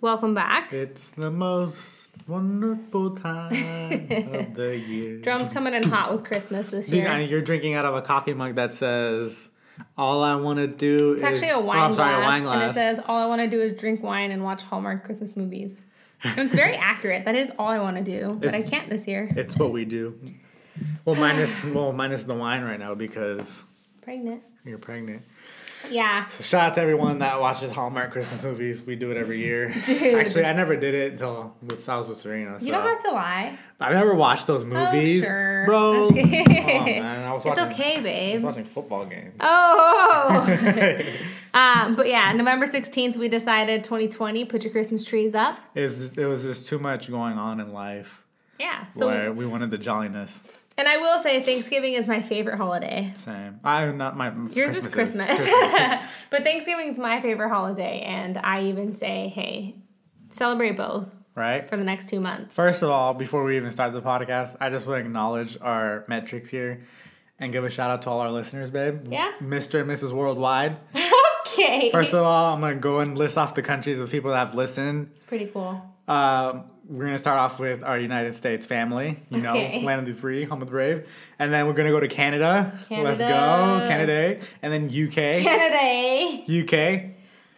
Welcome back. It's the most wonderful time of the year. Jerome's coming in hot with Christmas this year. and you're drinking out of a coffee mug that says, "All I want to do It's is." actually a oh, wine, sorry, glass, a wine and it says, "All I want to do is drink wine and watch Hallmark Christmas movies." And it's very accurate. That is all I want to do, but I can't this year. it's what we do. Well, minus well minus the wine right now because Pregnant. you're pregnant. Yeah. So shout out to everyone that watches Hallmark Christmas movies. We do it every year. Dude. Actually, I never did it until with I was with Serena. So. You don't have to lie. I've never watched those movies, oh, sure. bro. I'm Oh man, I was it's watching. okay, I was watching football games. Oh. um, but yeah, November 16th, we decided 2020, put your Christmas trees up. It's, it was just too much going on in life Yeah. So, where we wanted the jolliness. And I will say Thanksgiving is my favorite holiday. Same. I'm not my. Yours is Christmas. but Thanksgiving is my favorite holiday, and I even say, hey, celebrate both right? for the next two months. First of all, before we even start the podcast, I just want to acknowledge our metrics here and give a shout out to all our listeners, babe. Yeah. Mr. and Mrs. Worldwide. Okay. First of all, I'm to go and list off the countries of people that have listened. it's pretty cool. Um, we're gonna start off with our United States family, you know, Okay. land of the free, home of the brave, and then we're gonna go to Canada. Let's go, Canada. Canada, and then UK, Canada, UK,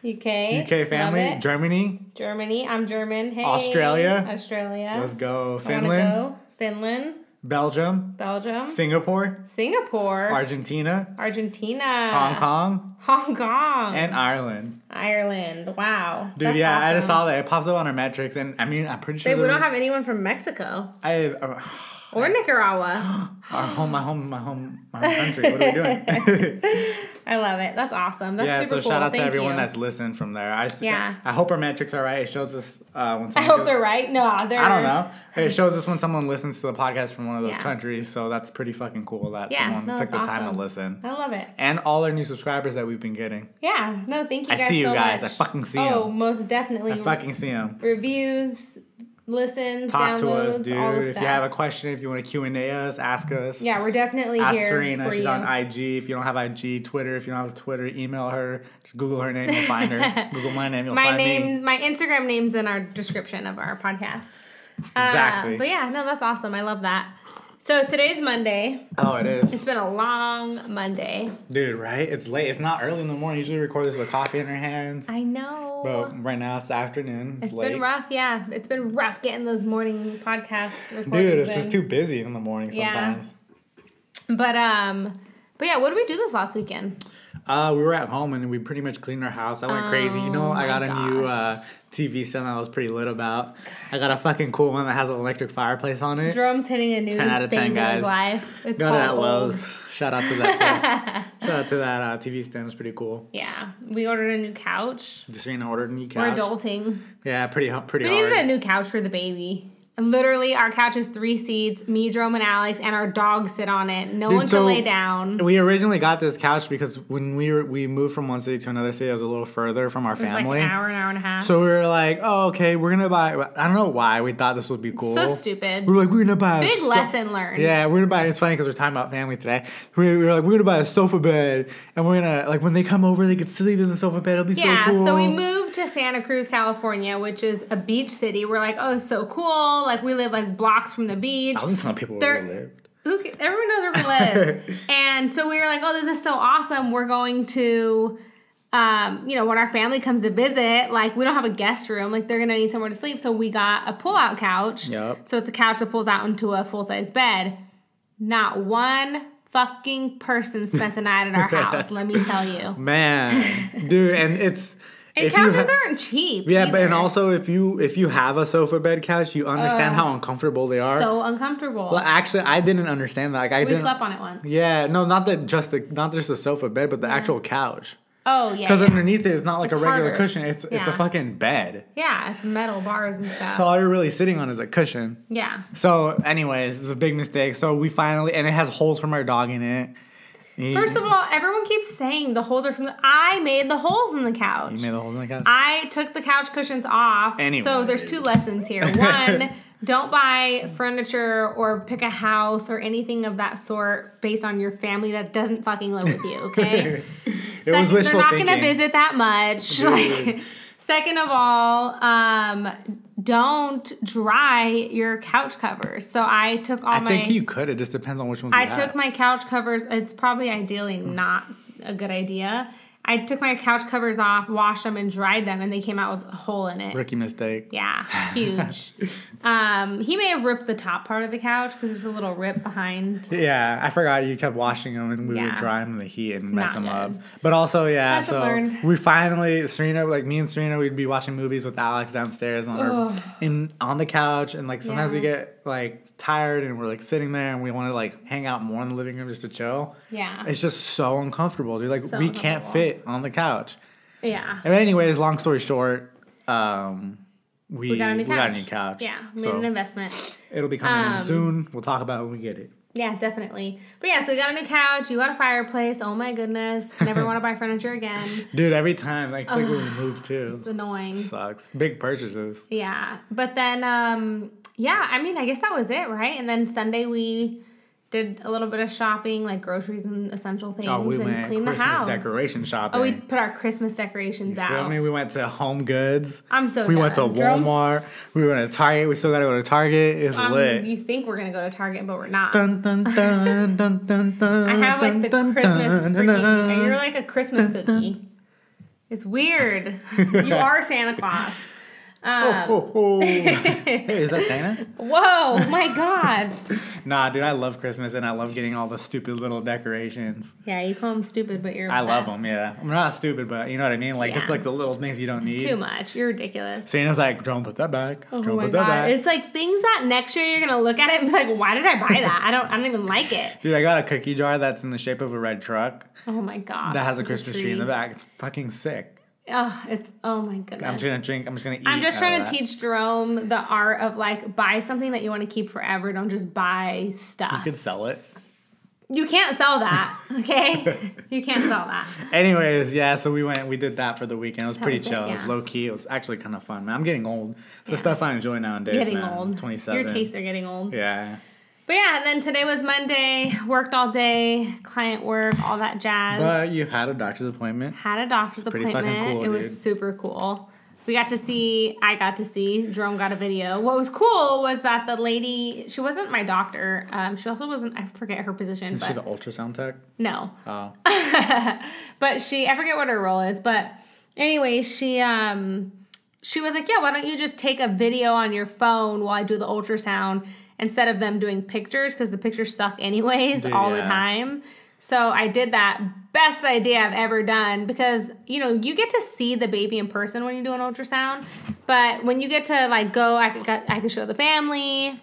UK, UK family, Germany. Germany. I'm German. Hey. Australia. Australia. Let's go, Finland, go. Finland, Belgium, Belgium, Singapore, Singapore, Argentina, Argentina, Hong Kong, Hong Kong, and Ireland. Ireland. Wow, Dude, That's yeah, I just saw that it pops up on our metrics, and I mean, I'm pretty sure Babe, we don't have anyone from Mexico. I uh, or Nicaragua. our home, my home, my home, my home country. What are we doing? I love it. That's awesome. That's yeah, super so cool. shout out Thank to everyone you. that's listened from there. I Yeah. I hope our metrics are right. It shows us uh, when I hope goes- they're right. No, they're. I don't know. It shows us when someone listens to the podcast from one of those Yeah. countries. So that's pretty fucking cool that Yeah, someone no, took the that's time to listen. I love it. And all our new subscribers that we've been getting. Yeah. No, thank you I guys see you so guys. much. I fucking see Oh, 'em. most definitely. I fucking see them. Reviews, listens, Talk downloads, to us, dude. If you have a question, if you want to Q and A us, ask us. yeah, we're definitely Ask here Serena. for She's you. on IG. If you don't have IG, Twitter. If you don't have Twitter, email her. Just Google her name. You'll find her. Google my name. You'll my find name, me. my Instagram name's in our description of our podcast. Uh, Exactly. but yeah, no, that's awesome. I love that. So today's Monday. Oh, it is. It's been a long Monday. Dude, right? It's late. It's not early in the morning. Usually record this with coffee in our hands. I know. But right now it's afternoon. It's, it's been rough, yeah. It's been rough getting those morning podcasts recorded. Dude, it's just too busy in the morning Yeah. sometimes. But um, but yeah, what did we do this last weekend? Uh, we were at home and we pretty much cleaned our house. I went crazy. You know, Oh I got a new gosh. uh, TV set I was pretty lit about. I got a fucking cool one that has an electric fireplace on it. Jerome's hitting a new 10 out of 10, phase guys. life. It's Got it at Lowe's. Shout out to that. shout out to that uh, TV stand. It's pretty cool. Yeah, we ordered a new couch. Just Serena ordered a new couch. We're adulting. Yeah, pretty pretty We hard. needed a new couch for the baby. Literally, our couch is three seats. Me, Jerome, and Alex, and our dog sit on it. No Dude, one so- can lay down. We originally got this couch because when we were we moved from one city to another city, it was a little further from our it was like family. an hour, an hour and a half. So we were like, oh, okay, we're gonna buy. I don't know why we thought this would be cool. So stupid. We were like, we're gonna buy. a Big so- lesson learned. Yeah, we're gonna buy. It's funny because we're talking about family today. We we were like, we're gonna buy a sofa bed, and we're gonna like when they come over, they could sleep in the sofa bed. It'll be Yeah, so cool. Yeah. So we moved to Santa Cruz, California, which is a beach city. We're like, oh, it's so cool. Like, we live like blocks from the beach. I wasn't telling people where They're- we lived. Who everyone knows where we live. and so we were like, oh, this is so awesome. We're going to, um, you know, when our family comes to visit, like we don't have a guest room, like they're gonna need somewhere to sleep. So we got a pull-out couch. Yep. So it's a couch that pulls out into a full-size bed. Not one fucking person spent the night at our house. let me tell you. Man, dude, and it's And couches ha- aren't cheap. yeah, but and also if you if you have a sofa bed couch, you understand Ugh. how uncomfortable they are. so uncomfortable. well, actually, I didn't understand that. Like, I we didn't. slept on it once. Yeah, no, not that just the not just the sofa bed, but the actual couch. Oh yeah. Because yeah. underneath it is not like It's a regular harder. cushion. It's it's a fucking bed. yeah, it's metal bars and stuff. So all you're really sitting on is a cushion. yeah. So, anyways, it's a big mistake. So we finally, and it has holes from our dog in it. First of all, everyone keeps saying the holes are from the. I made the holes in the couch. you made the holes in the couch. I took the couch cushions off. Anyways. So there's two lessons here. One, don't buy furniture or pick a house or anything of that sort based on your family that doesn't fucking live with you. Okay. wishful they're not gonna visit that much. Like, Second of all, um, don't dry your couch covers. So I took all I my. I think you could. It just depends on which ones. I took have. my couch covers. It's probably ideally not a good idea. I took my couch covers off, washed them, and dried them, and they came out with a hole in it. rookie mistake. Yeah, huge. um, he may have ripped the top part of the couch because there's a little rip behind. Yeah, I forgot you kept washing them and we would dry them in the heat and mess them up. But also, yeah, Lesson so learned. we finally Serena, like me and Serena, we'd be watching movies with Alex downstairs on our in on the couch, and like sometimes we get like tired and we're like sitting there and we want to like hang out more in the living room just to chill. Yeah. It's just so uncomfortable, dude. Like So we can't uncomfortable. Fit on the couch. Yeah. And anyways, long story short, um, we We got a new couch. a new couch. Yeah, made so an investment. it'll be coming in Um, soon. We'll talk about it when we get it. Yeah, definitely. But yeah, so we got a new couch. You got a fireplace. Oh my goodness. Never want to buy furniture again. Dude, every time, like, it's like when we move too. It's annoying. Sucks. Big purchases. Yeah. But then, um, yeah, I mean, I guess that was it, right? And then Sunday we did a little bit of shopping, like groceries and essential things, Oh, we and went cleaned Christmas the house. decoration shopping. Oh, we put our Christmas decorations Feel out. me? We went to Home Goods. I'm so we went to done. Walmart. We went to Target. We still gotta go to Target. It's Um, lit. you think we're gonna go to Target, but we're not. Dun, dun, dun, dun, dun, dun, I have like the dun, Christmas dun, freaking. dun, dun. and You're like a Christmas cookie. It's weird. you are Santa Claus. Um, Oh, oh. hey, is that Santa? Whoa, my God. Nah, dude, I love Christmas and I love getting all the stupid little decorations. Yeah, you call them stupid, but you're I love them, yeah. I'm not stupid, but you know what I mean? Like, just like the little things you don't need. Too much. You're ridiculous. Serena's like, don't put that back. Oh don't my put god! that back. It's like things that next year you're gonna look at it and be like, "Why did I buy that? I don't. I don't even like it." Dude, I got a cookie jar that's in the shape of a red truck Oh my god! that has a Christmas tree in the back. It's fucking sick. Oh, it's oh my goodness. I'm just gonna drink. I'm just gonna eat. I'm just trying to teach Jerome the art of like buy something that you want to keep forever. Don't just buy stuff. You You, could sell it. You can't sell that, okay? you can't sell that. Anyways, yeah. So we went. We did that for the weekend. It was pretty was it, chill. It was low key. It was actually kind of fun. Man, I'm getting old. So Yeah. stuff I enjoy nowadays. Getting man. old. 27. Your tastes are getting old. Yeah. But yeah, and then today was Monday. Worked all day, client work, all that jazz. But you had a doctor's appointment. had a doctor's pretty fucking appointment. cool, it was dude. super cool. We got to see, I got to see, Jerome got a video. What was cool was that the lady, she wasn't my doctor. Um, she also wasn't, I forget her position, Is she the ultrasound tech? no. Oh. But she, I forget what her role is, but anyway, she, um, she was like, yeah, why don't you just take a video on your phone while I do the ultrasound instead of them doing pictures because the pictures suck anyways Dude, all the time. So I did that. Best idea I've ever done because you know you get to see the baby in person when you do an ultrasound, but when you get to like go, I could I could show the family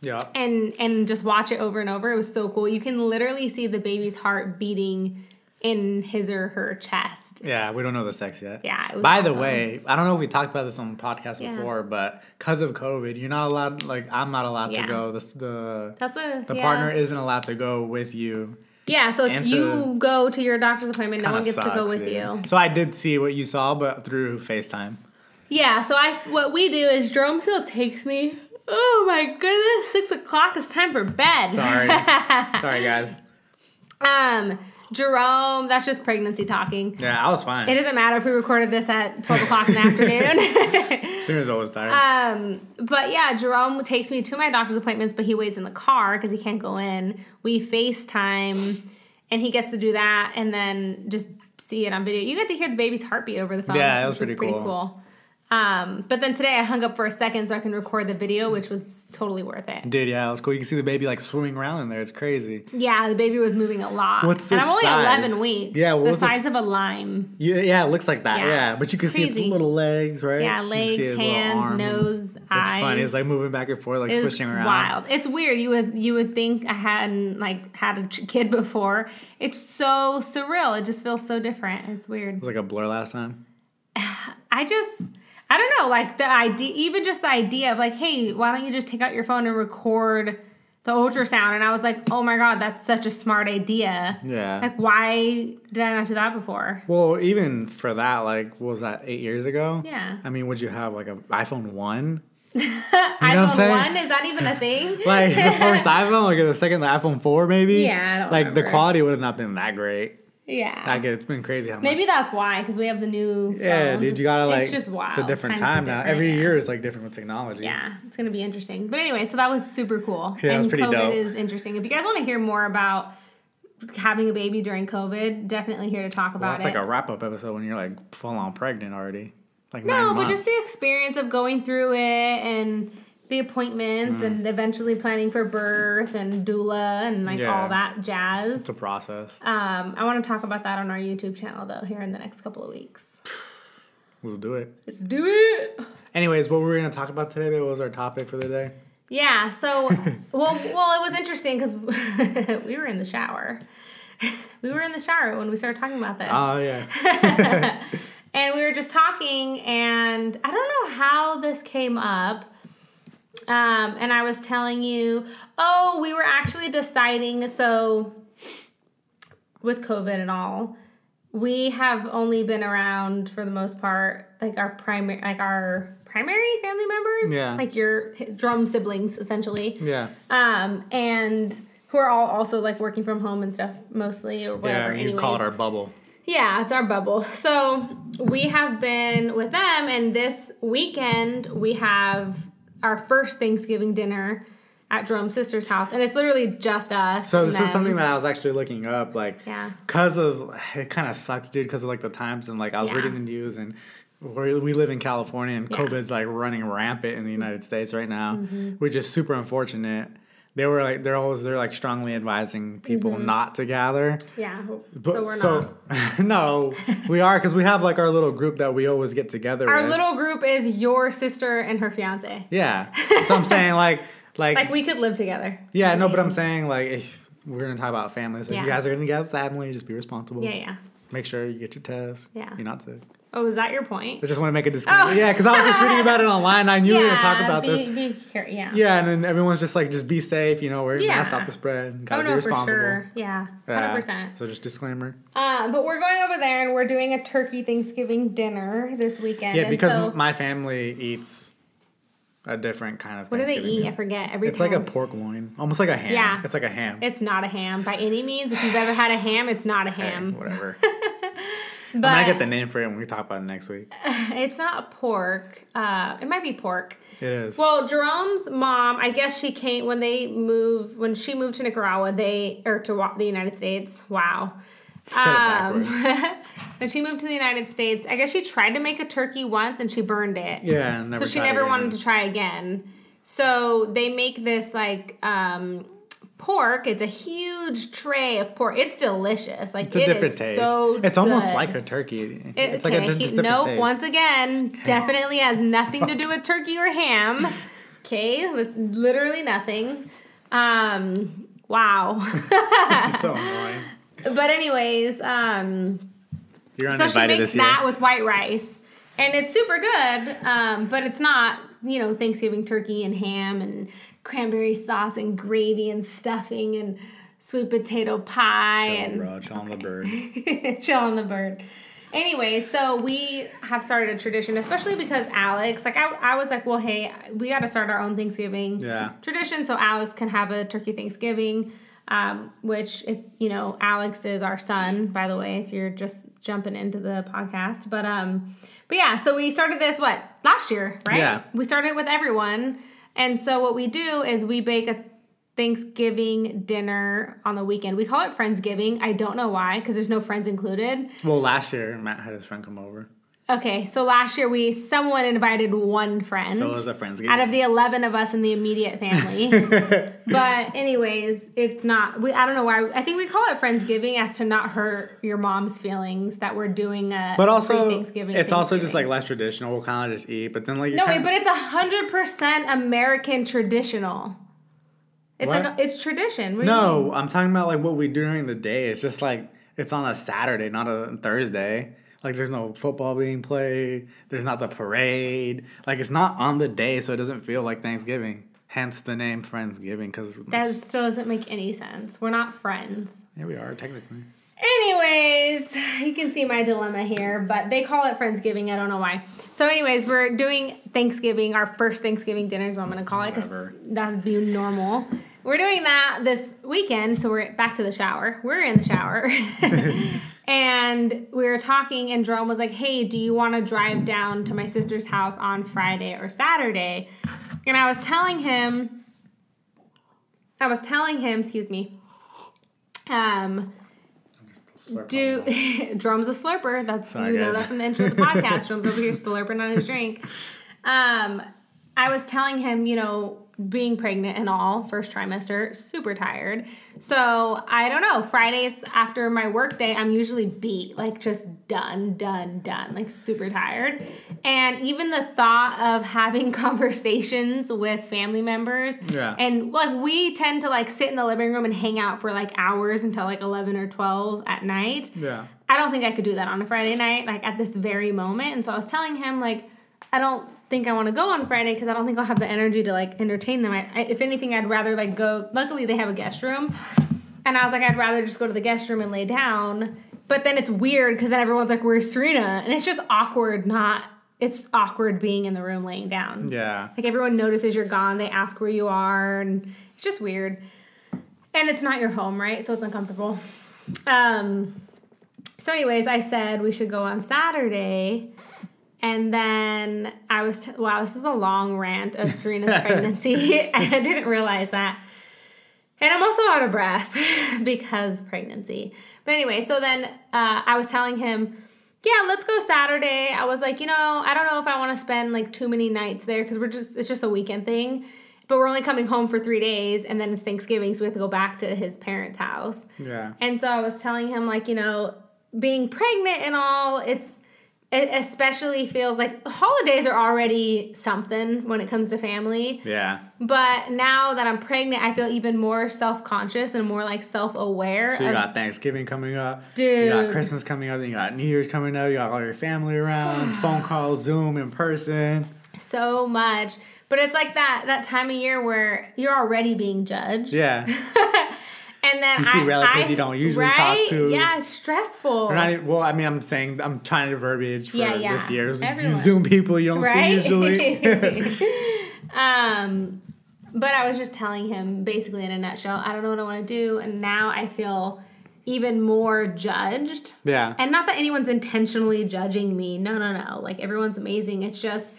Yeah. and and just watch it over and over. It was so cool. You can literally see the baby's heart beating in his or her chest. Yeah, we don't know the sex yet. Yeah, By the way, I don't know if we talked about this on the podcast Yeah. before, but because of COVID, you're not allowed. Like, I'm not allowed Yeah. to go. The the, That's a the yeah. partner isn't allowed to go with you. Yeah, so it's you go to your doctor's appointment. No one gets to go with you. So I did see what you saw, but through FaceTime. Yeah, so I what we do is Jerome still takes me. Oh my goodness, six o'clock. It's time for bed. Sorry, sorry guys. um, Jerome, that's just pregnancy talking. Yeah, I was fine. It doesn't matter if we recorded this at twelve o'clock in the afternoon. Soon always tired. Um, but yeah, Jerome takes me to my doctor's appointments, but he waits in the car because he can't go in. We FaceTime, and he gets to do that, and then just see it on video. You get to hear the baby's heartbeat over the phone. Yeah, it was which pretty cool. Um, but then today I hung up for a second so I can record the video, which was totally worth it. Dude, yeah, it was cool. You can see the baby like swimming around in there. It's crazy. Yeah, the baby was moving a lot. What's and its I'm only size? 11 weeks. Yeah, what the size of a lime. Yeah, yeah, it looks like that. Yeah. Yeah, but you can see its little legs, right? Yeah, You can see legs, hands, nose, It's eyes. It's funny. It's like moving back and forth, like It switching around. wild. It's weird. You would you would think I hadn't like had a kid before. It's so surreal. It just feels so different. It's weird. It was like a blur last time. I just I don't know. Like the idea, even just the idea of like, hey, why don't you just take out your phone and record the ultrasound? And I was like, oh my god, that's such a smart idea. Yeah. Like, why did I not do that before? well, even for that, like, what was that eight years ago? Yeah. I mean, would you have like an iPhone one? iPhone what I'm one is that even a thing? Like the first iPhone, like the second, the iPhone four, maybe. Yeah, I don't like the quality would have not been that great. Yeah. I get it's been crazy how much. Maybe that's why, because we have the new. yeah, phones. dude, you gotta like. It's just wild. It's a different Times time now. different, Every yeah. year is like different with technology. Yeah, it's gonna be interesting. But anyway, so that was super cool. Yeah, and was pretty COVID dope. is interesting. If you guys want to hear more about having a baby during COVID, definitely here to talk Well, about that's it. like a wrap up episode when you're like full on pregnant already. Like no, but months. just the experience of going through it and the appointments Mm. and eventually planning for birth and doula and like Yeah. all that jazz. It's a process. Um, I want to talk about that on our YouTube channel though here in the next couple of weeks. We'll do it. Let's do it. Anyways, what we were we gonna talk about today? What was our topic for the day? Yeah. So, well, well, it was interesting because we were in the shower. We were in the shower when we started talking about this, Oh yeah. and we were just talking, and I don't know how this came up. Um, and I was telling you, oh, we were actually deciding. So, with COVID and all, we have only been around for the most part, like our primary, like our primary family members, Yeah. like your drum siblings, essentially Yeah. um, and who are all also like working from home and stuff mostly or whatever. Yeah. You anyways. call it our bubble. yeah, it's our bubble. So we have been with them, and this weekend we have our first Thanksgiving dinner at Jerome's Sister's house, and it's literally just us. So this them. is something that I was actually looking up, like, Yeah. cause of it kind of sucks, dude, because of like the times and like I was Yeah. reading the news and we we live in California and Yeah. Mm-hmm. COVID's like running rampant in the United States right now, which is super unfortunate. They were like they're always they're like strongly advising people mm-hmm. not to gather. yeah. But, so we're not. no, we are because we have like our little group that we always get together. Our with. little group is your sister and her fiance. yeah. So I'm saying like like, Like we could live together. yeah no, but I'm saying like if we're gonna talk about family, so if you guys are gonna get family, just be responsible. Yeah, yeah. Make sure you get your test. Yeah. You're not sick. Oh, is that your point? I just want to make a disclaimer. Oh. Yeah, because I was just reading about it online. I knew we were gonna talk about be, this. Be care- yeah. Yeah, and then everyone's just like, just be safe. You know, wear your mask, Yeah. stop the spread. Oh Gotta be no, for responsible. sure. Yeah, hundred Yeah. percent. So just disclaimer. Uh, but we're going over there and we're doing a turkey Thanksgiving dinner this weekend. Yeah, because so, my family eats a different kind of. what do they eat? meal. I forget every It's time. like a pork loin, almost like a ham. Yeah. it's like a ham. It's not a ham by any means. If you've ever had a ham, it's not a Hey, ham. whatever. But I get the name for it when we talk about it next week. it's not a pork. Uh, it might be pork. It is. Well, Jerome's mom, I guess she came when they moved when she moved to Nicaragua. They or to the United States. Wow. Um, when she moved to the United States, I guess she tried to make a turkey once and she burned it. yeah, never so she never again. wanted to try again. So they make this like um, pork. It's a huge tray of pork. It's delicious. Like It's a it different is taste. so. it's almost good. like a turkey. It, it's okay, like a he- different nope. taste. Once again, definitely has nothing to do with turkey or ham. Okay, it's literally nothing. Um, wow. so annoying. But anyways, um, You're so she makes that with white rice, and it's super good. Um, but it's not, you know, Thanksgiving turkey and ham and cranberry sauce and gravy and stuffing and sweet potato pie Chill, and bro, chill on the bird. chill on the bird. Anyway, so we have started a tradition, especially because Alex, like I, I was like, well, hey, we got to start our own Thanksgiving Yeah. tradition so Alex can have a turkey Thanksgiving. Um, which, if you know, Alex is our son, by the way, if you're just jumping into the podcast. But um, but yeah, so we started this what last year, right? Yeah. We started with everyone, and so what we do is we bake a Thanksgiving dinner on the weekend. We call it Friendsgiving. I don't know why, because there's no friends included. Well, last year Matt had his friend come over, Okay, so last year we someone invited one friend so it was a friendsgiving. out of the 11 of us in the immediate family. but anyways, it's not we I don't know why I think we call it friendsgiving as to not hurt your mom's feelings that we're doing a but also, pre-Thanksgiving it's also just like less traditional. We'll kind of just eat, but then like No, wait, but it's a hundred percent American traditional. It's What? like a, it's tradition. No. I'm talking about like what we do during the day. It's just like it's on a Saturday, not a Thursday. Like there's no football being played. There's not the parade. Like it's not on the day, so it doesn't feel like Thanksgiving. Hence the name Friendsgiving, because that still doesn't make any sense. We're not friends. Yeah, we are technically. Anyways, you can see my dilemma here, but they call it Friendsgiving. I don't know why. So, anyways, we're doing Thanksgiving, our first Thanksgiving dinner is what I'm going to call it because that would be normal. We're doing that this weekend, so we're back to the shower. We're in the shower. And we were talking, and Jerome was like, Hey, do you want to drive down to my sister's house on Friday or Saturday? And I was telling him, I was telling him, excuse me, um, do Jerome's a slurper. That's Sorry, you know guys. that from the intro of the podcast. Jerome's over here slurping on his drink. Um, I was telling him, you know, being pregnant and all, first trimester, super tired. So I don't know. Fridays after my work day, I'm usually beat, like just done, done, done, like super tired. And even the thought of having conversations with family members, Yeah. and like we tend to like sit in the living room and hang out for like hours until like 11 or 12 at night. Yeah. I don't think I could do that on a Friday night, like at this very moment. And so I was telling him, like, I don't think I want to go on Friday because I don't think I'll have the energy to like entertain them. I, I, if anything, I'd rather like go. Luckily, they have a guest room, and I was like, I'd rather just go to the guest room and lay down. But then it's weird because then everyone's like, "Where's Serena?" And it's just awkward. Not it's awkward being in the room laying down. Yeah. Like everyone notices you're gone. They ask where you are, and it's just weird. And it's not your home, right? So it's uncomfortable. Um. So, anyways, I said we should go on Saturday. And then I was, t- wow, this is a long rant of Serena's pregnancy. and I didn't realize that. And I'm also out of breath because pregnancy. But anyway, so then uh, I was telling him, yeah, let's go Saturday. I was like, you know, I don't know if I want to spend like too many nights there because we're just, it's just a weekend thing. But we're only coming home for three days and then it's Thanksgiving, so we have to go back to his parents' house. Yeah. And so I was telling him, like, you know, being pregnant and all, it's, it especially feels like holidays are already something when it comes to family. Yeah. But now that I'm pregnant, I feel even more self conscious and more like self aware. So you got Thanksgiving coming up. Dude. You got Christmas coming up. Then you got New Year's coming up. You got all your family around. phone calls, Zoom, in person. so much. But it's like that that time of year where you're already being judged. Yeah. And then You see I, relatives I- you don't usually talk to. Yeah, it's stressful. Not well, I mean, I'm saying I'm trying to verbiage for Yeah, yeah. this year. You Zoom people you don't right? see usually. um, but I was just telling him basically in a nutshell, I don't know what I want to do, and now I feel even more judged. yeah. And not that anyone's intentionally judging me. No, no, no. Like everyone's amazing. It's just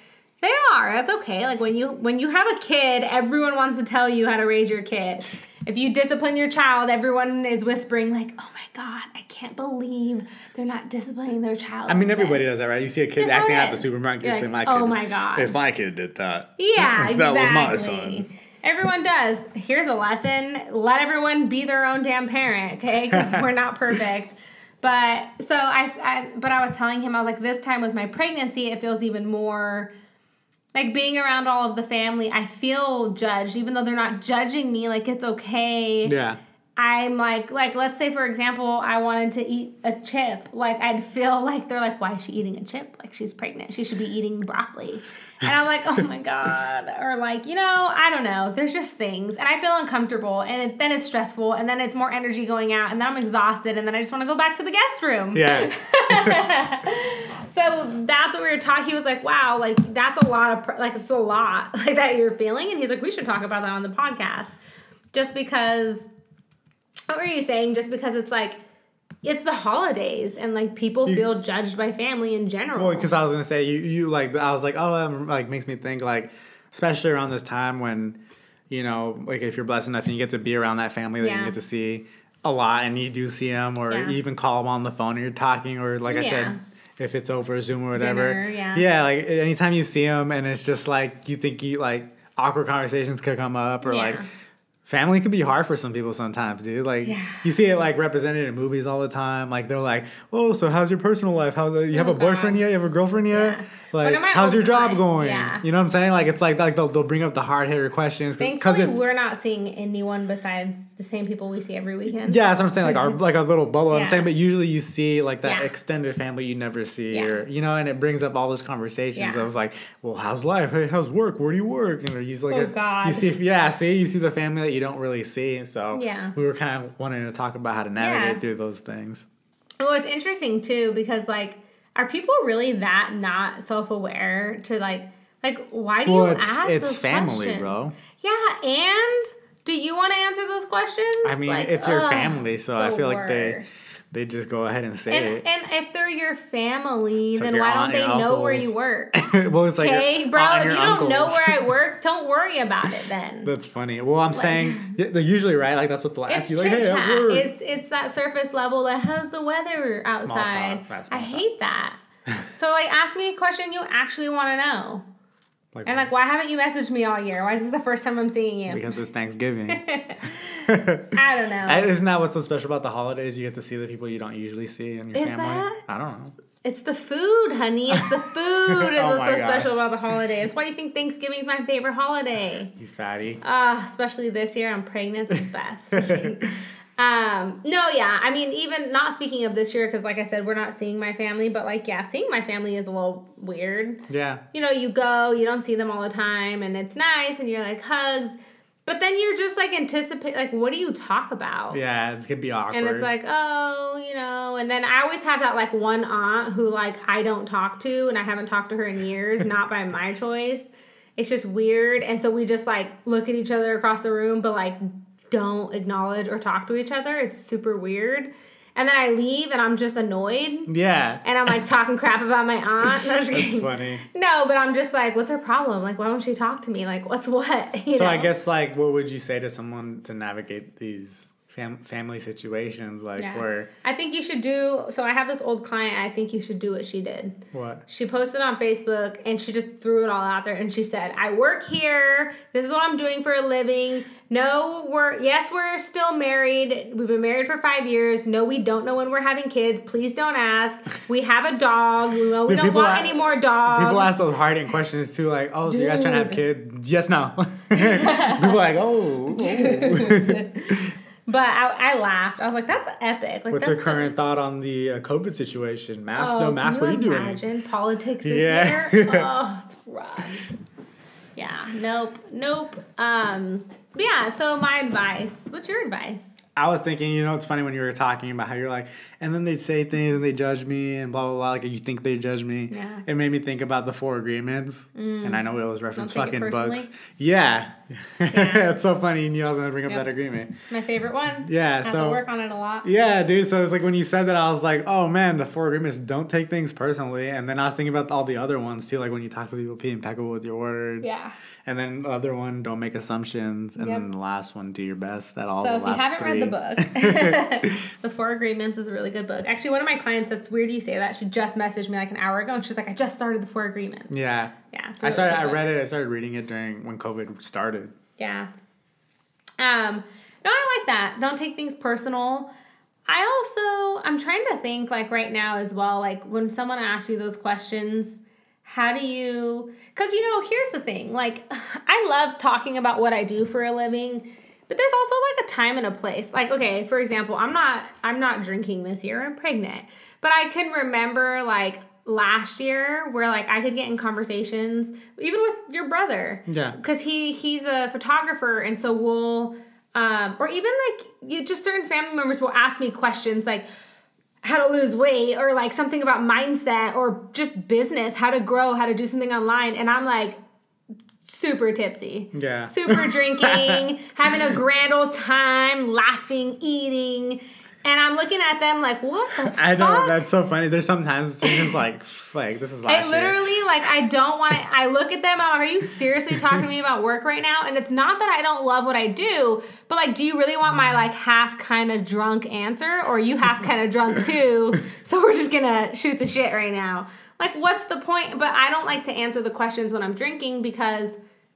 they are. That's okay. Like when you when you have a kid, everyone wants to tell you how to raise your kid. If you discipline your child, everyone is whispering like, "Oh my god, I can't believe they're not disciplining their child." I mean, everybody this." does that, right? You see a kid how acting out at the supermarket, you You're say, like, "My oh kid." "Oh my God." If my kid did that, Yeah, if that was my son. Everyone does. Here's a lesson: let everyone be their own damn parent, okay? Because we're not perfect. But so I, I, but I was telling him I was like, this time with my pregnancy, it feels even more like being around all of the family. I feel judged, even though they're not judging me. Like it's okay. Yeah. I'm like, like let's say for example, I wanted to eat a chip. Like I'd feel like they're like, why is she eating a chip? Like she's pregnant. She should be eating broccoli. And I'm like, oh my god. Or like, you know, I don't know. There's just things, and I feel uncomfortable, and it, then it's stressful, and then it's more energy going out, and then I'm exhausted, and then I just want to go back to the guest room. Yeah. So that's what we were talking. He was like, "Wow, like that's a lot of pr- like it's a lot like that you're feeling." And he's like, "We should talk about that on the podcast." Just because what were you saying? Just because it's like it's the holidays and like people feel judged by family in general. Well, because I was gonna say you, you like I was like, oh, that like makes me think like, especially around this time when, you know, like if you're blessed enough and you get to be around that family that Yeah. you get to see a lot, and you do see them, or Yeah. you even call them on the phone, and you're talking, or like I Yeah. said. If it's over Zoom or whatever, Dinner, yeah. yeah, like anytime you see them, and it's just like you think you like awkward conversations could come up, or like. Family can be hard for some people sometimes, dude. Like Yeah. you see it like represented in movies all the time. Like they're like, "Oh, so how's your personal life? How you have Oh, a boyfriend God. yet? You have a girlfriend yet? Yeah. Like, how's your job mind? going? Yeah. You know what I'm saying? Like it's like like they'll, they'll bring up the hard hitter questions because Thankfully, we're not seeing anyone besides the same people we see every weekend. yeah, that's what I'm saying. Like our like our little bubble. I'm saying, but usually you see like that Yeah. extended family you never see, Yeah. or you know, and it brings up all those conversations Yeah. of like, well, how's life? Hey, how's work? Where do you work? And you like, Oh, it's- God. you see, yeah, see, you see the family that you don't really see. So Yeah. we were kind of wanting to talk about how to navigate Yeah. through those things. Well, it's interesting too because like, are people really that not self aware to like, like why do Well, you it's- ask it's those family, questions? bro. Yeah, and do you want to answer those questions? I mean, Like, it's your ugh, family, so I feel like they worst. They just go ahead and say And, it. and if they're your family, It's like then your why don't they know where you work? well, it's like your Okay, bro. If you don't know where I work, don't worry about it then. That's funny. Well, I'm saying yeah, they're usually right. Like that's what they'll ask you. Like, hey. It's it's that surface level. Like, how's the weather outside? That's I talk. hate that. so like, ask me a question you actually want to know. Like, And like, why haven't you messaged me all year? Why is this the first time I'm seeing you? because it's Thanksgiving. I don't know. Isn't that what's so special about the holidays? You get to see the people you don't usually see in your Is family. that? I don't know. It's the food, honey. It's the food is Oh what's so gosh. special about the holidays. Why do you think Thanksgiving is my favorite holiday? You fatty. Ah, especially this year, I'm pregnant. It's the best. Um, no, yeah. I mean, even not speaking of this year, because like I said, we're not seeing my family, but like, yeah, seeing my family is a little weird. Yeah. You know, you go, you don't see them all the time, and it's nice, and you're like hugs, but then you're just like anticipate, like, what do you talk about? Yeah, it's gonna be awkward. And it's like, oh, you know, and then I always have that like one aunt who like I don't talk to and I haven't talked to her in years, not by my choice. It's just weird. And so we just like look at each other across the room, but like don't acknowledge or talk to each other. It's super weird. And then I leave and I'm just annoyed. yeah. And I'm like talking crap about my aunt. No, That's kidding. funny. No, but I'm just like, what's her problem? Like, why won't she talk to me? Like, what's what? You So I guess like, what would you say to someone to navigate these fam- family situations? Like Yeah. where I think you should do. So I have this old client. I think you should do what she did. what? She posted on Facebook and she just threw it all out there and she said, I work here. This is what I'm doing for a living. No, we're, yes, we're still married. We've been married for five years. No, we don't know when we're having kids. Please don't ask. We have a dog. We, know we Dude, don't want a- any more dogs. People ask those hard hitting questions too, like, "Oh, so you guys trying to have kids?" Yes, no. people are like, "Oh." oh. but I, I laughed. I was like, that's epic. Like, What's your current thought on the uh, COVID situation? Mask, Oh, no mask. What are you doing? imagine politics this Yeah. year? oh, it's rough. Yeah, nope, nope. Um, yeah. So my advice. What's your advice? I was thinking, you know, it's funny when you were talking about how you're like, and then they say things and they judge me and blah blah blah. Like you think they judge me. Yeah. It made me think about the four agreements, and I mm. know it was reference take it fucking books. Yeah. Yeah. it's so funny. and You knew I was gonna bring up Yep. that agreement. It's my favorite one. Yeah, I so- work on it a lot. Yeah, dude. So it's like when you said that, I was like, oh man, the four agreements don't take things personally. And then I was thinking about all the other ones too, like when you talk to people, be impeccable with your word. Yeah. And then the other one, don't make assumptions. And Yep. then the last one, do your best at all. So the if you haven't three. read the book, The Four Agreements is a really good book. Actually, one of my clients, that's weird you say that. She just messaged me like an hour ago, and she's like, "I just started The Four Agreements." yeah. Yeah. a I really started. I read it. I started reading it during when COVID started. Yeah. Um, no, I like that. Don't take things personal. I also I'm trying to think like right now as well, like when someone asks you those questions, how do you cuz you know, here's the thing. Like I love talking about what I do for a living, but there's also like a time and a place. Like okay, for example, I'm not I'm not drinking this year. I'm pregnant. But I can remember like last year where like I could get in conversations even with your brother Yeah. because he he's a photographer and so we'll um or even like you just certain family members will ask me questions like how to lose weight or like something about mindset or just business how to grow how to do something online and i'm like super tipsy Yeah. super drinking having a grand old time laughing eating and i'm looking at them like what the I know that's so funny. There's sometimes it's just like, like this is I last year. literally like I don't want. I look at them I'm like, "Are you seriously talking to me about work right now?" And it's not that I don't love what I do, but like, do you really want my like half kind of drunk answer, or are you half kind of drunk too? So we're just gonna shoot the shit right now. Like, what's the point? But I don't like to answer the questions when I'm drinking because.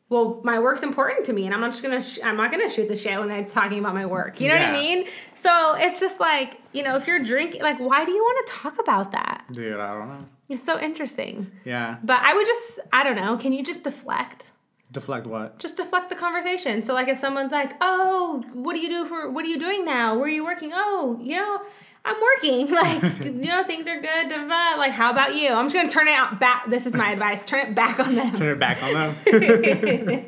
Well, my work's important to me, and I'm not just gonna. Sh- I'm not gonna shoot the shit when it's talking about my work. You know what I mean? So it's just like you know, if you're drinking, like, why do you want to talk about that? Dude, I don't know. It's so interesting. Yeah. But I would just, I don't know, can you just deflect? Deflect what? Just deflect the conversation. So, like, if someone's like, oh, what do you do for, what are you doing now? Where are you working? Oh, you know, I'm working. Like, you know, things are good. Like, how about you? I'm just going to turn it out back. This is my advice. Turn it back on them. Turn it back on them.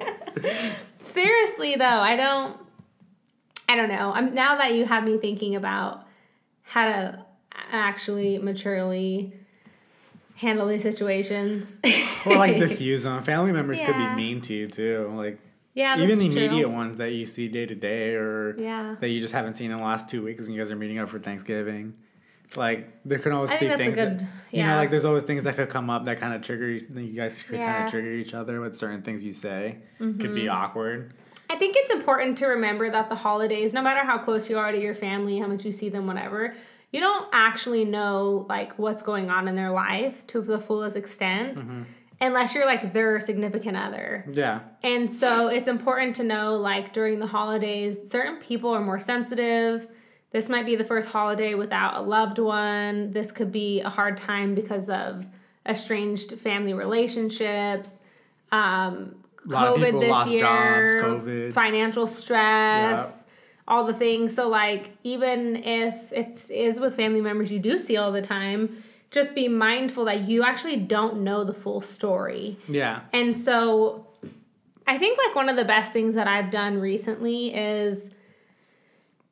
Seriously, though, I don't, I don't know. I'm now that you have me thinking about how to actually maturely handle these situations. or like diffuse them. Family members could be mean to you too. Like yeah, even the that's true. immediate ones that you see day to day or Yeah. that you just haven't seen in the last two weeks and you guys are meeting up for Thanksgiving. Like there can always I be think that's a things good- that, you know, like there's always things that could come up that kind of trigger you you guys could kind of trigger each other with certain things you say. Could Mm-hmm. be awkward. I think it's important to remember that the holidays, no matter how close you are to your family, how much you see them, whatever, you don't actually know like what's going on in their life to the fullest extent unless you're like their significant other. Yeah. And so it's important to know like during the holidays, certain people are more sensitive. This might be the first holiday without a loved one. This could be a hard time because of estranged family relationships. Um, A lot of COVID this lost year, jobs, COVID. financial stress, Yep. all the things. So like even if it's is with family members you do see all the time, just be mindful that you actually don't know the full story. Yeah. And so I think like one of the best things that I've done recently is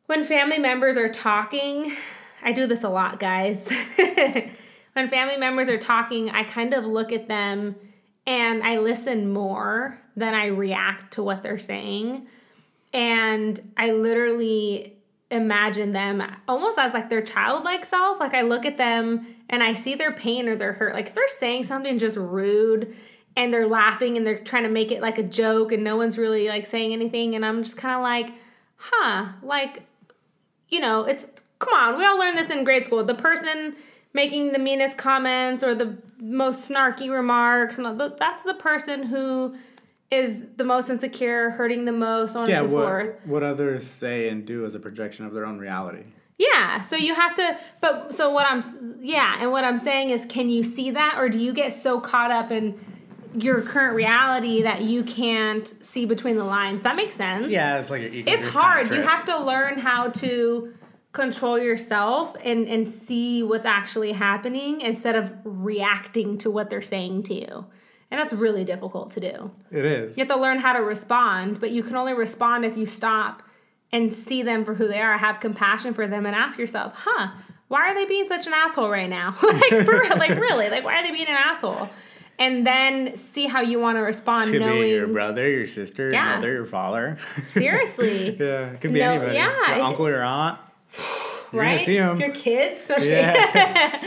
when family members are talking, I do this a lot, guys. when family members are talking, I kind of look at them and I listen more than I react to what they're saying. And I literally imagine them almost as like their childlike self. Like I look at them and I see their pain or their hurt. Like if they're saying something just rude and they're laughing and they're trying to make it like a joke and no one's really like saying anything and I'm just kind of like, huh, like you know, it's come on, we all learned this in grade school. The person making the meanest comments or the most snarky remarks, and that's the person who is the most insecure, hurting the most, on Yeah. and so What forth. what others say and do is a projection of their own reality. Yeah, so you have to, but so what I'm, yeah, and what I'm saying is, can you see that, or do you get so caught up in your current reality that you can't see between the lines? That makes sense. Yeah, it's like it's hard. You have to learn how to control yourself and and see what's actually happening instead of reacting to what they're saying to you. And that's really difficult to do. It is. You have to learn how to respond, but you can only respond if you stop and see them for who they are, have compassion for them and ask yourself, "Huh, why are they being such an asshole right now?" like for real, like really, like why are they being an asshole? And then see how you want to respond Could knowing be your brother, your sister, your Yeah. mother, your father. seriously. yeah, it could be No, anybody. yeah, Your it- uncle or aunt. You're right? gonna see 'em. Your kids. Yeah.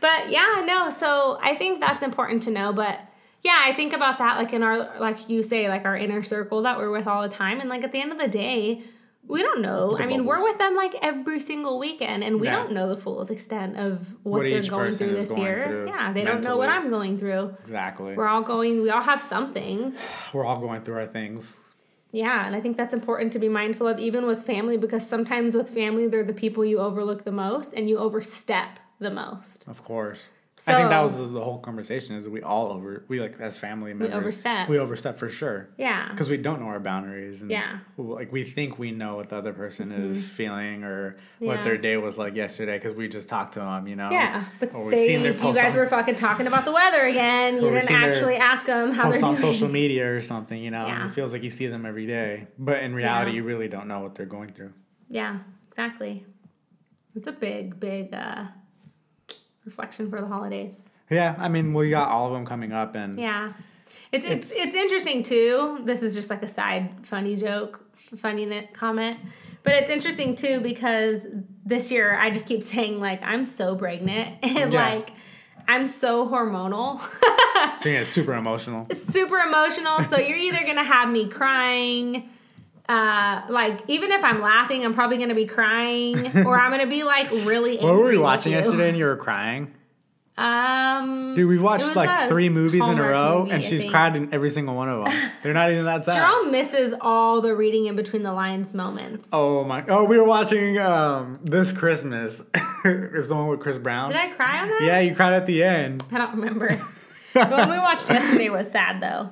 but yeah, no. So I think that's important to know. But yeah, I think about that like in our like you say like our inner circle that we're with all the time, and like at the end of the day. We don't know. The I mean, we're with them like every single weekend, and we Yeah. don't know the full extent of what, What they're going through this going year. through yeah, they don't know what. I'm going through. exactly. We're all going. We all have something. We're all going through our things. Yeah, and I think that's important to be mindful of, even with family, because sometimes with family, they're the people you overlook the most and you overstep the most. Of course. I think that was the whole conversation is we all over we like as family members we overstep. we overstep for sure Yeah. because we don't know our boundaries and Yeah. like we think we know what the other person is feeling or what their day was like yesterday because we just talked to them you know Yeah, but or we've they, seen their you guys on, were fucking talking about the weather again. You didn't actually ask them how they're on doing. social media or something you know Yeah. it feels like you see them every day but in reality Yeah. you really don't know what they're going through Yeah, exactly. It's a big, big uh, reflection for the holidays. yeah I mean we got all of them coming up and Yeah. It's, it's It's- it's interesting too. This is just like a side funny joke, funny comment. But it's interesting too because this year I just keep saying like I'm so pregnant and Yeah. like I'm so hormonal. so yeah it's super emotional Super emotional. So you're either gonna have me crying, uh, like even if I'm laughing, I'm probably gonna be crying, or I'm gonna be like really. what were we watching yesterday and you were crying Um, Dude, we've watched like three movies in a row, movie, and she's cried in every single one of them. They're not even that sad. Jerome misses all the reading in between the lines moments. Oh my! Oh, we were watching um this Christmas. it's the one with Chris Brown. Did I cry on that? Yeah, you cried at the end. I don't remember. the one we watched yesterday was sad though.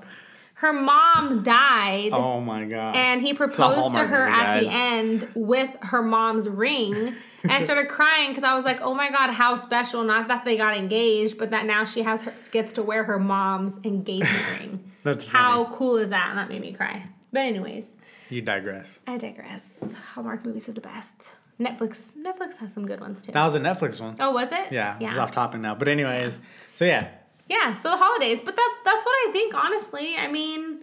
Her mom died. Oh my god! And he proposed to her movie, at the end with her mom's ring. And I started crying because I was like, "Oh my god, how special! Not that they got engaged, but that now she has her gets to wear her mom's engagement ring. That's How funny. cool is that?" And that made me cry. But anyways, You digress. I digress. Hallmark movies are the best. Netflix, Netflix has some good ones too. That was a Netflix one. Oh, was it? Yeah, this is off topic now. But anyways, so yeah, Yeah, so the holidays, but that's that's what I think honestly. I mean,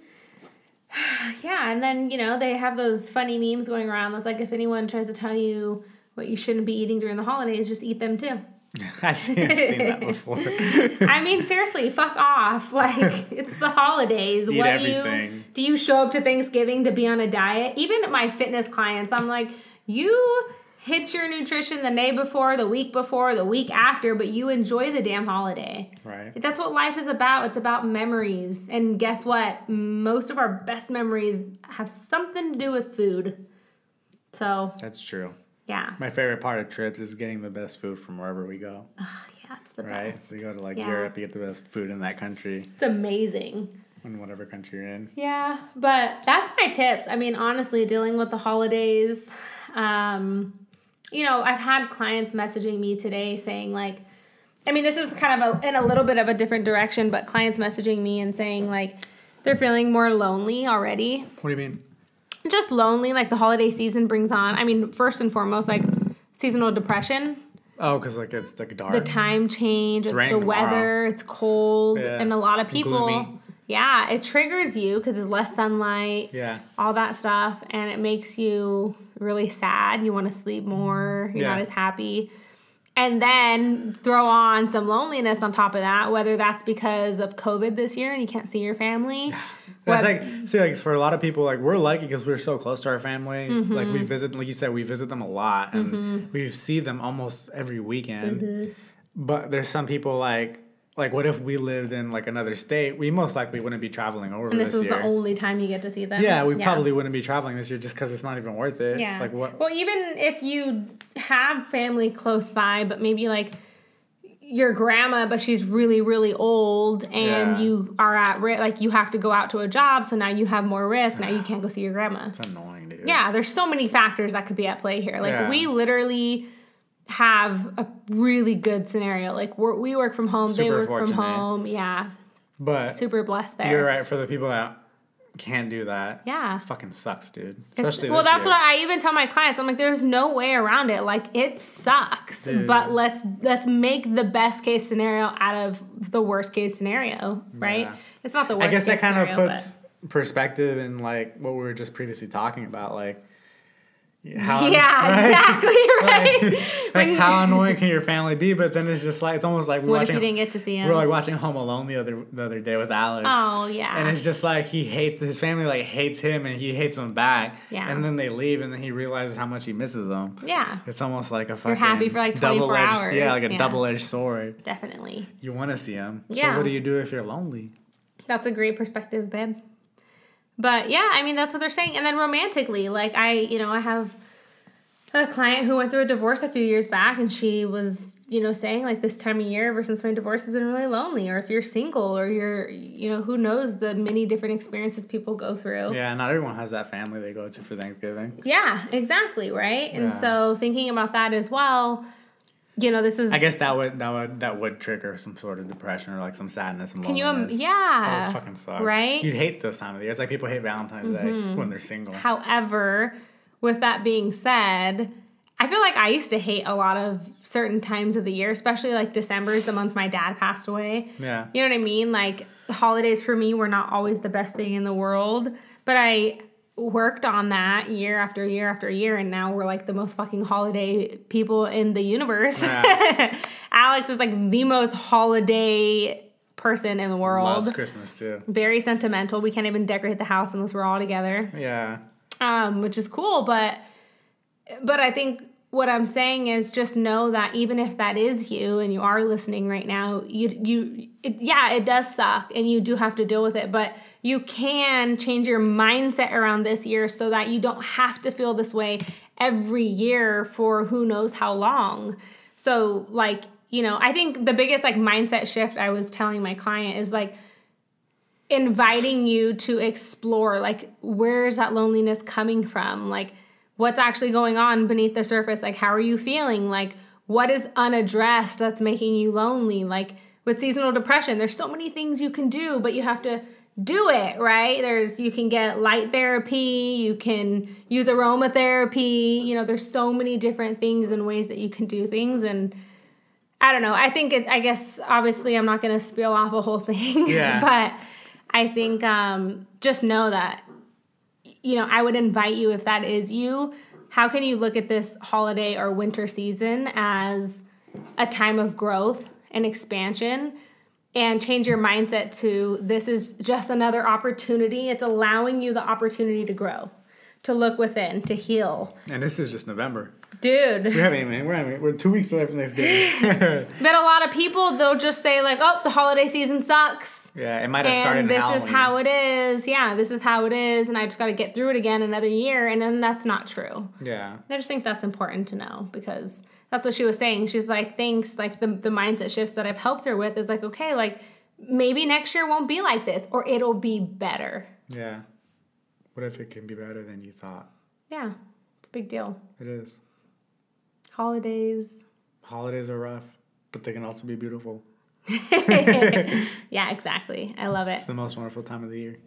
yeah, and then, you know, they have those funny memes going around that's like if anyone tries to tell you what you shouldn't be eating during the holidays, just eat them too. I've seen, I've seen that before. I mean, seriously, fuck off. Like, it's the holidays. Eat what do everything. you do? You show up to Thanksgiving to be on a diet? Even my fitness clients, I'm like, you hit your nutrition the day before, the week before, the week after, but you enjoy the damn holiday. right. That's what life is about. It's about memories. And guess what? Most of our best memories have something to do with food. So, That's true. yeah. My favorite part of trips is getting the best food from wherever we go. Yeah, it's the Right? best. You go to like Yeah. Europe, you get the best food in that country, It's amazing. in whatever country you're in. Yeah, but that's my tips. I mean, honestly, dealing with the holidays. Um, you know, I've had clients messaging me today saying like, I mean, this is kind of a, in a little bit of a different direction, but clients messaging me and saying like they're feeling more lonely already. What do you mean? Just lonely, like the holiday season brings on. I mean, first and foremost, like seasonal depression, Oh, because like it's like dark. the time change, the raining weather, tomorrow. it's cold, Yeah. and a lot of people. Gloomy. Yeah, it triggers you because there's less sunlight yeah. all that stuff and it makes you really sad you want to sleep more you're not as happy and then throw on some loneliness on top of that whether that's because of covid this year and you can't see your family That's What- like see like for a lot of people like we're lucky because we're so close to our family. Mm-hmm. Like we visit, like you said, we visit them a lot, and we see them almost every weekend. Mm-hmm. But there's some people like like what if we lived in like another state? We most likely wouldn't be traveling over and this this is year. the only time you get to see them yeah, we probably wouldn't be traveling this year just because it's not even worth it. yeah Like what? well even if you have family close by but maybe like your grandma but she's really really old and Yeah. you are at risk like you have to go out to a job so now you have more risk now you can't go see your grandma It's annoying, dude. Yeah, there's so many factors that could be at play here. Like Yeah. we literally have a really good scenario. Like we're, we work from home, they Super work from home. Yeah, But super blessed there. you're right for the people that can't do that. Yeah. Fucking sucks, dude. Especially well, that's year. what I even tell my clients. I'm like, there's no way around it. Like, it sucks, Dude. but let's let's make the best case scenario out of the worst case scenario, right? Yeah. It's not the worst. I guess that kind of puts perspective in like what we were just previously talking about, like how yeah, right? exactly right. like When- how annoying can your family be? But then it's just like it's almost like we're what if watching. you didn't get to see him? we're like watching Home Alone the other the other day with Alex. oh yeah, And it's just like he hates his family, like hates him, and he hates them back. Yeah. And then they leave, and then he realizes how much he misses them. yeah, It's almost like a fucking You're happy for, like, 24 hours. Yeah, like a Yeah. double edged sword. definitely. You want to see him. Yeah. So what do you do if you're lonely? That's a great perspective, babe. But yeah, I mean that's what they're saying. And then romantically, like I, you know, I have a client who went through a divorce a few years back and she was, you know, saying like this time of year ever since my divorce has been really lonely or if you're single or you're you know, who knows the many different experiences people go through. Yeah, not everyone has that family they go to for Thanksgiving. Yeah, exactly, right? And so thinking about that as well, you know, this is I guess that would that would that would trigger some sort of depression or like some sadness and Can you um, loneliness. That yeah. would fucking suck. right? Mm-hmm. You'd hate this time of the year. It's like people hate Valentine's Day when they're single. However, with that being said, I feel like I used to hate a lot of certain times of the year, especially like December is the month my dad passed away. Yeah. You know what I mean? Like holidays for me were not always the best thing in the world, but I worked on that year after year after year and now we're like the most fucking holiday people in the universe. Yeah. Alex is like the most holiday person in the world. Loves Christmas too. Very sentimental. We can't even decorate the house unless we're all together Yeah. um, which is cool. But but I think what I'm saying is just know that even if that is you and you are listening right now, you you it, yeah, it does suck and you do have to deal with it, but you can change your mindset around this year so that you don't have to feel this way every year for who knows how long. So like, you know, I think the biggest like mindset shift I was telling my client is like inviting you to explore like where's that loneliness coming from? Like what's actually going on beneath the surface? Like how are you feeling? Like what is unaddressed that's making you lonely? Like with seasonal depression there's so many things you can do but you have to do it right there's you can get light therapy you can use aromatherapy you know there's so many different things and ways that you can do things and I don't know. I think it, I guess obviously I'm not going to spill off a whole thing. Yeah. but I think um, just know that, you know, I would invite you if that is you how can you look at this holiday or winter season as a time of growth and expansion and change your mindset to this is just another opportunity. It's allowing you the opportunity to grow, to look within, to heal. And this is just November. Dude. We haven't even we're having, we're two weeks away from Thanksgiving. But a lot of people they'll just say like, "Oh, the holiday season sucks." yeah, it might have started. And this Halloween. is how it is. Yeah, this is how it is and I just got to get through it again another year and then that's not true. Yeah. I just think that's important to know because that's what she was saying. She's like, thanks, like the, the mindset shifts that I've helped her with is like, okay, like maybe next year won't be like this or it'll be better. Yeah. What if it can be better than you thought? Yeah, it's a big deal. It is. Holidays. Holidays are rough, but they can also be beautiful. yeah, exactly. I love it. It's the most wonderful time of the year.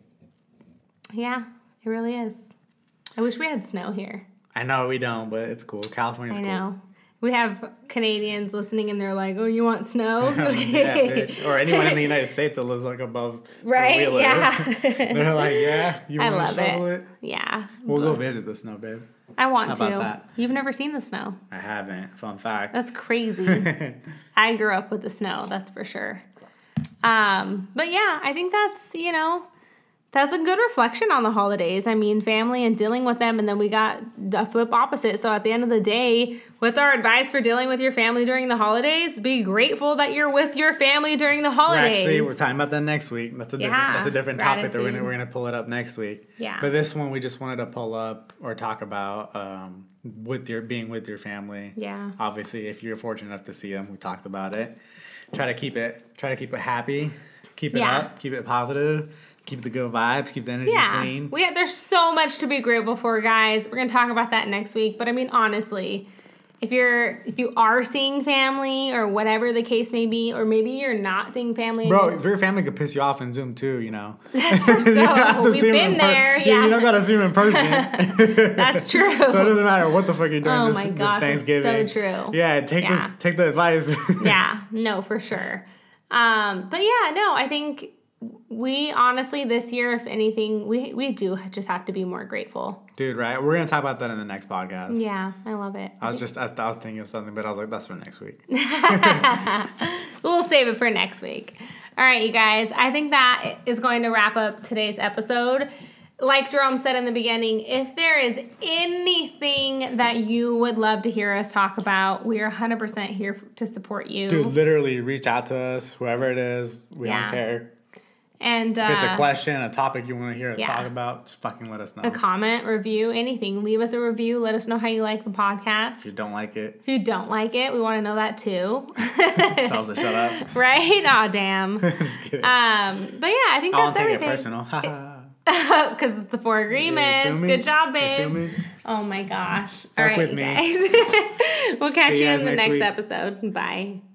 Yeah, it really is. I wish we had snow here. I know we don't, but it's cool. California's I cool. know. We have Canadians listening and they're like, oh, you want snow? yeah. Or anyone in the United States that lives like above right? live. Yeah. They're like, yeah, you I want to shovel it. it? yeah. We'll go visit the snow, babe. I want How to. about that? You've never seen the snow. I haven't. Fun fact. That's crazy. I grew up with the snow, that's for sure. Um, but yeah, I think that's, you know, that's a good reflection on the holidays. I mean, family and dealing with them, and then we got the flip opposite. So at the end of the day, what's our advice for dealing with your family during the holidays? Be grateful that you're with your family during the We're holidays. actually we're talking about that next week. That's a different that's a different topic that we're gonna we're gonna pull it up next week. Yeah. But this one we just wanted to pull up or talk about um, with your being with your family. Yeah. Obviously, if you're fortunate enough to see them, we talked about it. Try to keep it try to keep it happy, keep it Yeah. up, keep it positive, keep the good vibes, keep the energy Yeah, clean. we have, there's so much to be grateful for, guys. We're gonna talk about that next week. But I mean, honestly, if you're if you are seeing family or whatever the case may be, or maybe you're not seeing family, Bro, if your family could piss you off in Zoom too, you know. That's for You don't have sure. We've been in per- there, you don't gotta see them in person. that's true. So it doesn't matter what the fuck you're doing Oh this, my this gosh, it's so true. Yeah, take Yeah. this take the advice. yeah, no, for sure. Um, but yeah, no, I think we honestly this year, if anything, we we do just have to be more grateful. Dude, right? We're gonna talk about that in the next podcast. Yeah, I love it. I was just I, I was thinking of something, but I was like, that's for next week. We'll save it for next week. All right, you guys. I think that is going to wrap up today's episode. Like Jerome said in the beginning, if there is anything that you would love to hear us talk about, we are 100% here to support you. Dude, literally reach out to us, whoever it is. We Yeah. don't care. And uh, If it's a question, a topic you want to hear us yeah. talk about, just fucking let us know. a comment, review, anything, leave us a review. Let us know how you like the podcast. If you don't like it, If you don't like it, we want to know that too. tell us to shut up. right? Aw, damn. just kidding. Um, but yeah, I think I that's take everything. it personal. Because it's the four agreements. Good job, You feel babe. me? Oh my gosh. Fuck All right, with you me. guys. we'll catch See you in the next next week. episode. Bye.